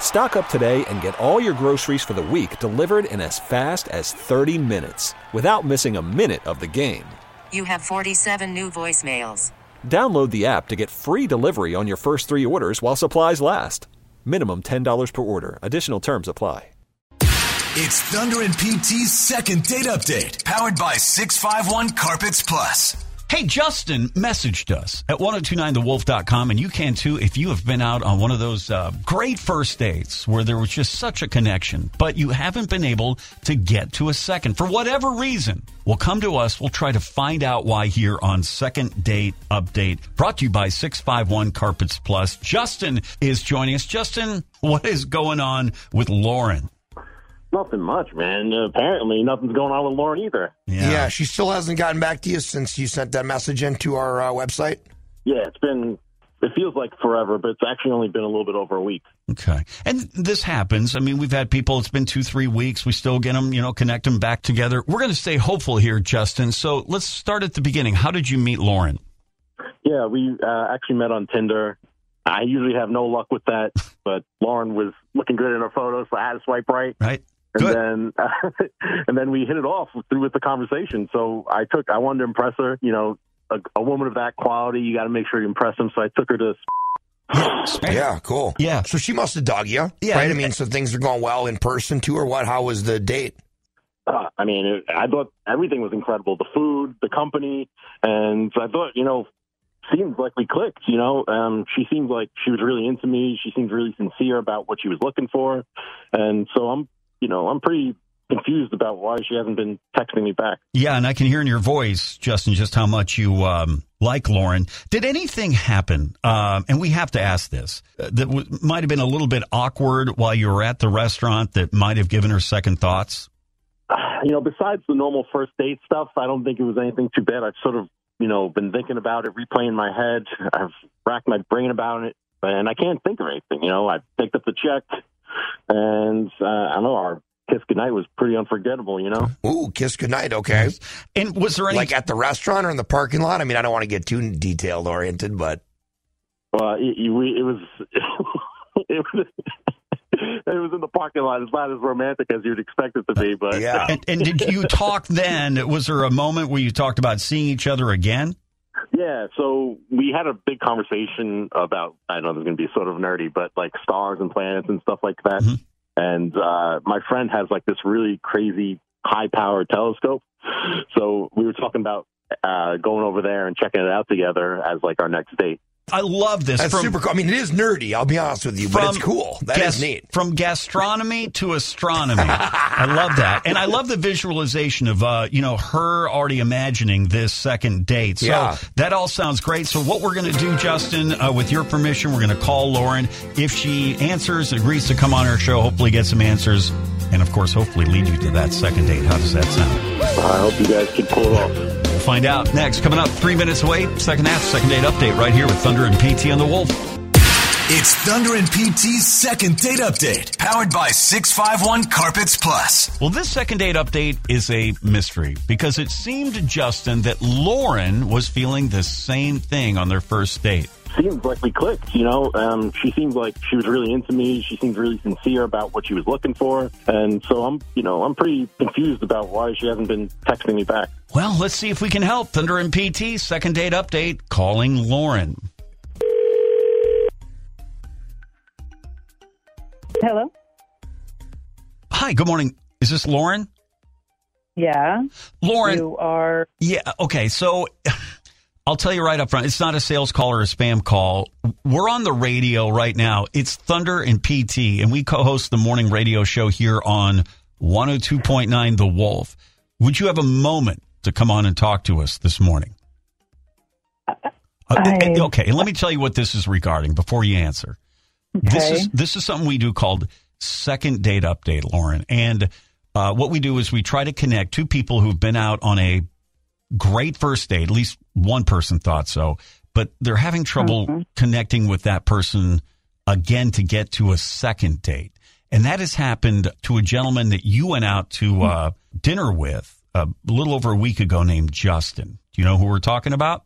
Stock up today and get all your groceries for the week delivered in as fast as 30 minutes without missing a minute of the game. You have 47 new voicemails. Download the app to get free delivery on your first three orders while supplies last. Minimum $10 per order. Additional terms apply. It's Thunder and PT's second date update, powered by 651 Carpets Plus. Hey, Justin messaged us at 1029thewolf.com, and you can too if you have been out on one of those uh, great first dates where there was just such a connection, but you haven't been able to get to a second for whatever reason. Well, come to us. We'll try to find out why here on Second Date Update, brought to you by 651 Carpets Plus. Justin is joining us. Justin, what is going on with Lauren? Nothing much, man. Apparently, nothing's going on with Lauren either. Yeah. she still hasn't gotten back to you since you sent that message into our uh, website. Yeah, it's been. It feels like forever, but it's actually only been a little bit over a week. Okay. And this happens. I mean, we've had people, it's been two, three weeks. We still get them, you know, connect them back together. We're going to stay hopeful here, Justin. So let's start at the beginning. How did you meet Lauren? Yeah, we uh, actually met on Tinder. I usually have no luck with that, but Lauren was looking good in her photos, so I had to swipe right. Right. And Good. then, and then we hit it off through with the conversation. So I took, I wanted to impress her. You know, a, a woman of that quality, you got to make sure you impress them. So I took her to. Yeah, cool. Yeah. So she must have dug you, Yeah. right? I mean, so things are going well in person too, or what? How was the date? Uh, I mean, it, I thought everything was incredible. The food, the company, and I thought, you know, seems like we clicked. You know, um, she seemed like she was really into me. She seemed really sincere about what she was looking for, and so I'm, you know, I'm pretty confused about why she hasn't been texting me back. Yeah, and I can hear in your voice, Justin, just how much you um, like Lauren. Did anything happen? Um, and we have to ask this uh, that w- might have been a little bit awkward while you were at the restaurant that might have given her second thoughts. you know, besides the normal first date stuff, I don't think it was anything too bad. I've sort of, you know, been thinking about it, replaying my head. I've racked my brain about it, and I can't think of anything. You know, I picked up the check, and uh, I don't know our kiss goodnight was pretty unforgettable. You know, Ooh, kiss goodnight. Okay. And was there any? Like at the restaurant or in the parking lot? I mean, I don't want to get too detailed oriented, but uh, it, it, we- it was. it was It was in the parking lot. It's not as romantic as you'd expect it to be, but yeah. and, and did you talk then? Was there a moment where you talked about seeing each other again? Yeah, so we had a big conversation about I know this is going to be sort of nerdy, but like stars and planets and stuff like that. Mhm. And uh, my friend has like this really crazy high powered telescope. So we were talking about uh, going over there and checking it out together as like our next date. I love this. That's from, super cool. I mean, it is nerdy. I'll be honest with you, but it's cool. That is gas- neat. From gastronomy to astronomy. I love that. And I love the visualization of, uh, you know, her already imagining this second date. So Yeah. that all sounds great. So what we're going to do, Justin, uh, with your permission, we're going to call Lauren. If she answers, agrees to come on our show, hopefully get some answers. And of course, hopefully lead you to that second date. How does that sound? I hope you guys can pull it off. We'll find out next. Coming up three minutes away, second half, second date update right here with Thunder and PT on the Wolf. It's Thunder and PT's second date update, powered by 651 Carpets Plus. Well, this second date update is a mystery because it seemed to Justin that Lauren was feeling the same thing on their first date. Seems like we clicked, you know. Um, she seemed like she was really into me. She seemed really sincere about what she was looking for, and so I'm, you know, I'm pretty confused about why she hasn't been texting me back. Well, let's see if we can help. Thunder and PT, second date update, calling Lauren. Hello. Hi, good morning. Is this Lauren? Yeah. Lauren, You are. yeah, okay. So I'll tell you right up front, it's not a sales call or a spam call. We're on the radio right now. It's Thunder and PT, and we co-host the morning radio show here on 102.9 The Wolf. Would you have a moment to come on and talk to us this morning? Uh, I- okay, and let me tell you what this is regarding before you answer. This is this is something we do called second date update, Lauren. And uh, what we do is we try to connect two people who've been out on a great first date. At least one person thought so, but they're having trouble connecting with that person again to get to a second date. And that has happened to a gentleman that you went out to uh, dinner with uh, a little over a week ago named Justin. Do you know who we're talking about?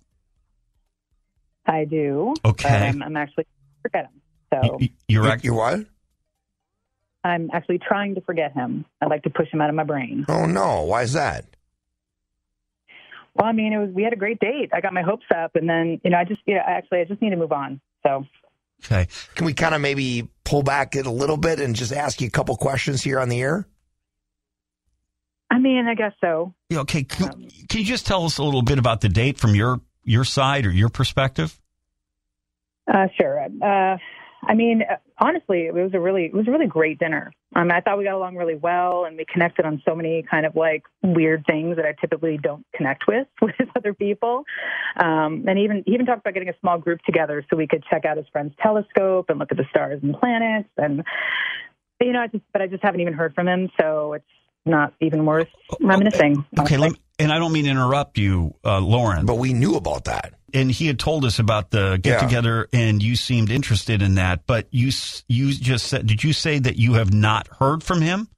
I do. Okay. I'm, I'm actually forget him. So Y- You're You, act- you what? I'm actually trying to forget him. I'd like to push him out of my brain. Oh no, why is that? Well, I mean, it was we had a great date. I got my hopes up, and then you know, I just yeah, actually, I just need to move on. So okay. Can we kind of maybe pull back it a little bit and just ask you a couple questions here on the air? I mean, I guess so. Yeah, Okay, can, can you just tell us a little bit about the date from your your side or your perspective? Uh, sure. Uh, I mean, uh, honestly, it was a really it was a really great dinner. Um, I thought we got along really well, and we connected on so many kind of like weird things that I typically don't connect with with other people. Um, and even he even talked about getting a small group together so we could check out his friend's telescope and look at the stars and planets. And you know, I just but I just haven't even heard from him, so it's not even worth reminiscing. Okay, let me, and I don't mean to interrupt you, uh, Lauren, But we knew about that. and he had told us about the get together, and you seemed interested in that. But you you just said, did you say that you have not heard from him?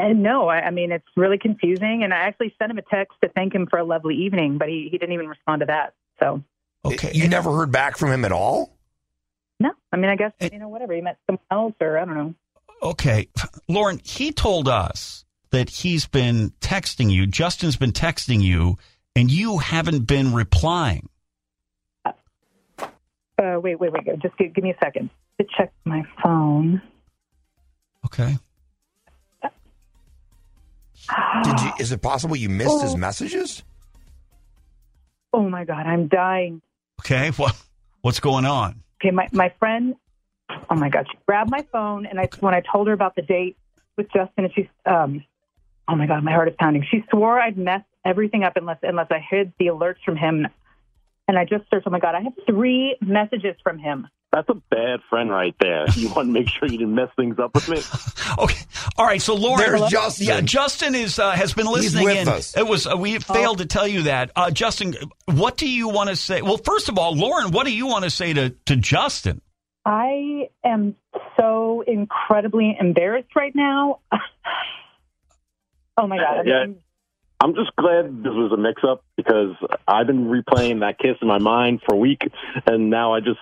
And no, I, I mean it's really confusing. And I actually sent him a text to thank him for a lovely evening, but he, he didn't even respond to that. So Okay, You never heard back from him at all? no, I mean I guess And- you know whatever he met someone else or I don't know. Okay, Lauren, he told us that he's been texting you. Justin's been texting you, and you haven't been replying. Uh, wait, wait, wait. Just give, give me a second to check my phone. Okay. Did you? Is it possible you missed his messages? Oh my god, I'm dying. Okay. What what's going on? Okay, my my friend. Oh my god, she grabbed my phone and I when I told her about the date with Justin, and she's um. Oh my god, my heart is pounding. She swore I'd messed everything up unless unless I hid the alerts from him. And I just searched. Oh my god, I have three messages from him. That's a bad friend right there. You want to make sure you didn't mess things up with me. Okay. All right. So Lauren, There's Justin. Yeah, Justin is uh, has been listening. He's listening with in. us. It was uh, we failed to tell you that. Uh, Justin, what do you want to say? Well, first of all, Lauren, what do you want to say to to Justin? I am so incredibly embarrassed right now. oh my god. Yeah. I'm- I'm just glad this was a mix up because I've been replaying that kiss in my mind for a week, and now I just,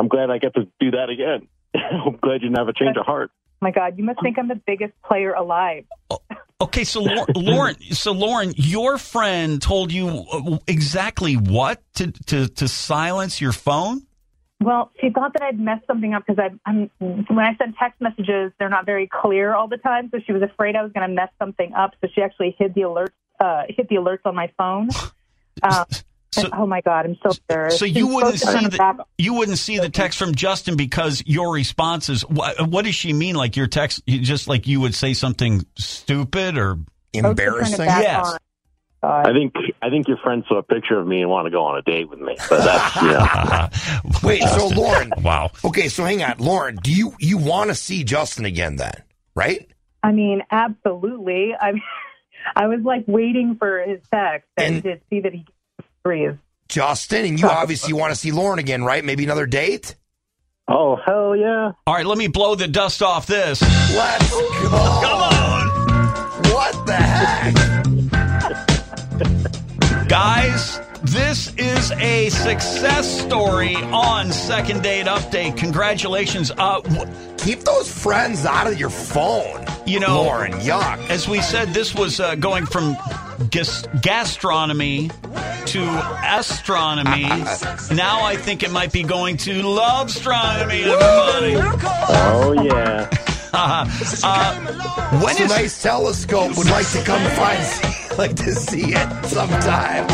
I'm glad I get to do that again. I'm glad you didn't have a change of heart. Oh my god, you must think I'm the biggest player alive. Okay, so Lauren, so Lauren, your friend told you uh, exactly what to to to silence your phone. Well, she thought that I'd messed something up because I'm when I send text messages, they're not very clear all the time. So she was afraid I was going to mess something up. So she actually hid the alerts, uh, hid the alerts on my phone. Um, So- and- oh my god, I'm so embarrassed. So She's you wouldn't supposed see the you wouldn't see the text from Justin because your responses. What, what does she mean? Like your text, just like you would say something stupid or supposed to turn it Embarrassing. Yes. on. God. I think I think your friend saw a picture of me and want to go on a date with me. But that's you know, Wait, so Lauren. wow. Okay, so hang on, Lauren. Do you you want to see Justin again then? Right? I mean, absolutely. I I was like waiting for his text and, And- to see that he agrees. Justin, and you obviously want to see Lauren again, right? Maybe another date. oh hell yeah. All right, let me blow the dust off this. Let's go. Come on. What the heck? Guys, this is a success story on Second Date Update. Congratulations. Uh, w- Keep those friends out of your phone. You know- Lauren, yuck. as we said, this was uh, going from gas- gastronomy to astronomy. now I think it might be going to love astronomy, everybody. Oh yeah. Uh, when It's a nice telescope. Would like to come find. Like to see it sometime.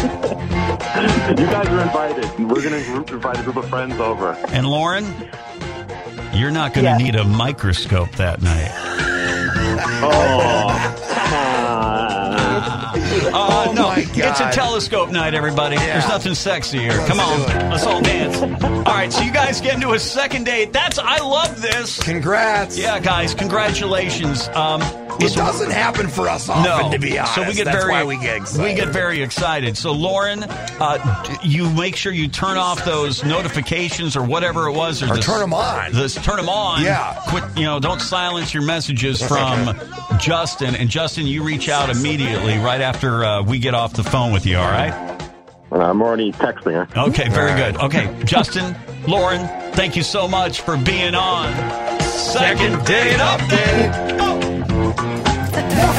You guys are invited. We're going to invite a group of friends over. And Lauren, you're not going to Yeah. need a microscope that night. Oh, come on. Uh, no, my it's a telescope night, everybody. There's nothing sexy here. Let's Come on, do it. let's all dance. All right, so you guys get into a second date. That's I love this. Congrats. Yeah, guys, congratulations. Um, It doesn't happen for us often, no, to be honest. so we get That's very why we get excited. we get very excited. So Lauren, uh, you make sure you turn off those notifications or whatever it was, Or this- them on. This turn them on. Yeah. Quit. You know, don't silence your messages from Justin. And Justin, you reach out immediately right after uh, we get off the phone with you. All right. I'm already texting her. Okay, very All right. good. Okay, Justin, Lauren, thank you so much for being on. Second date update.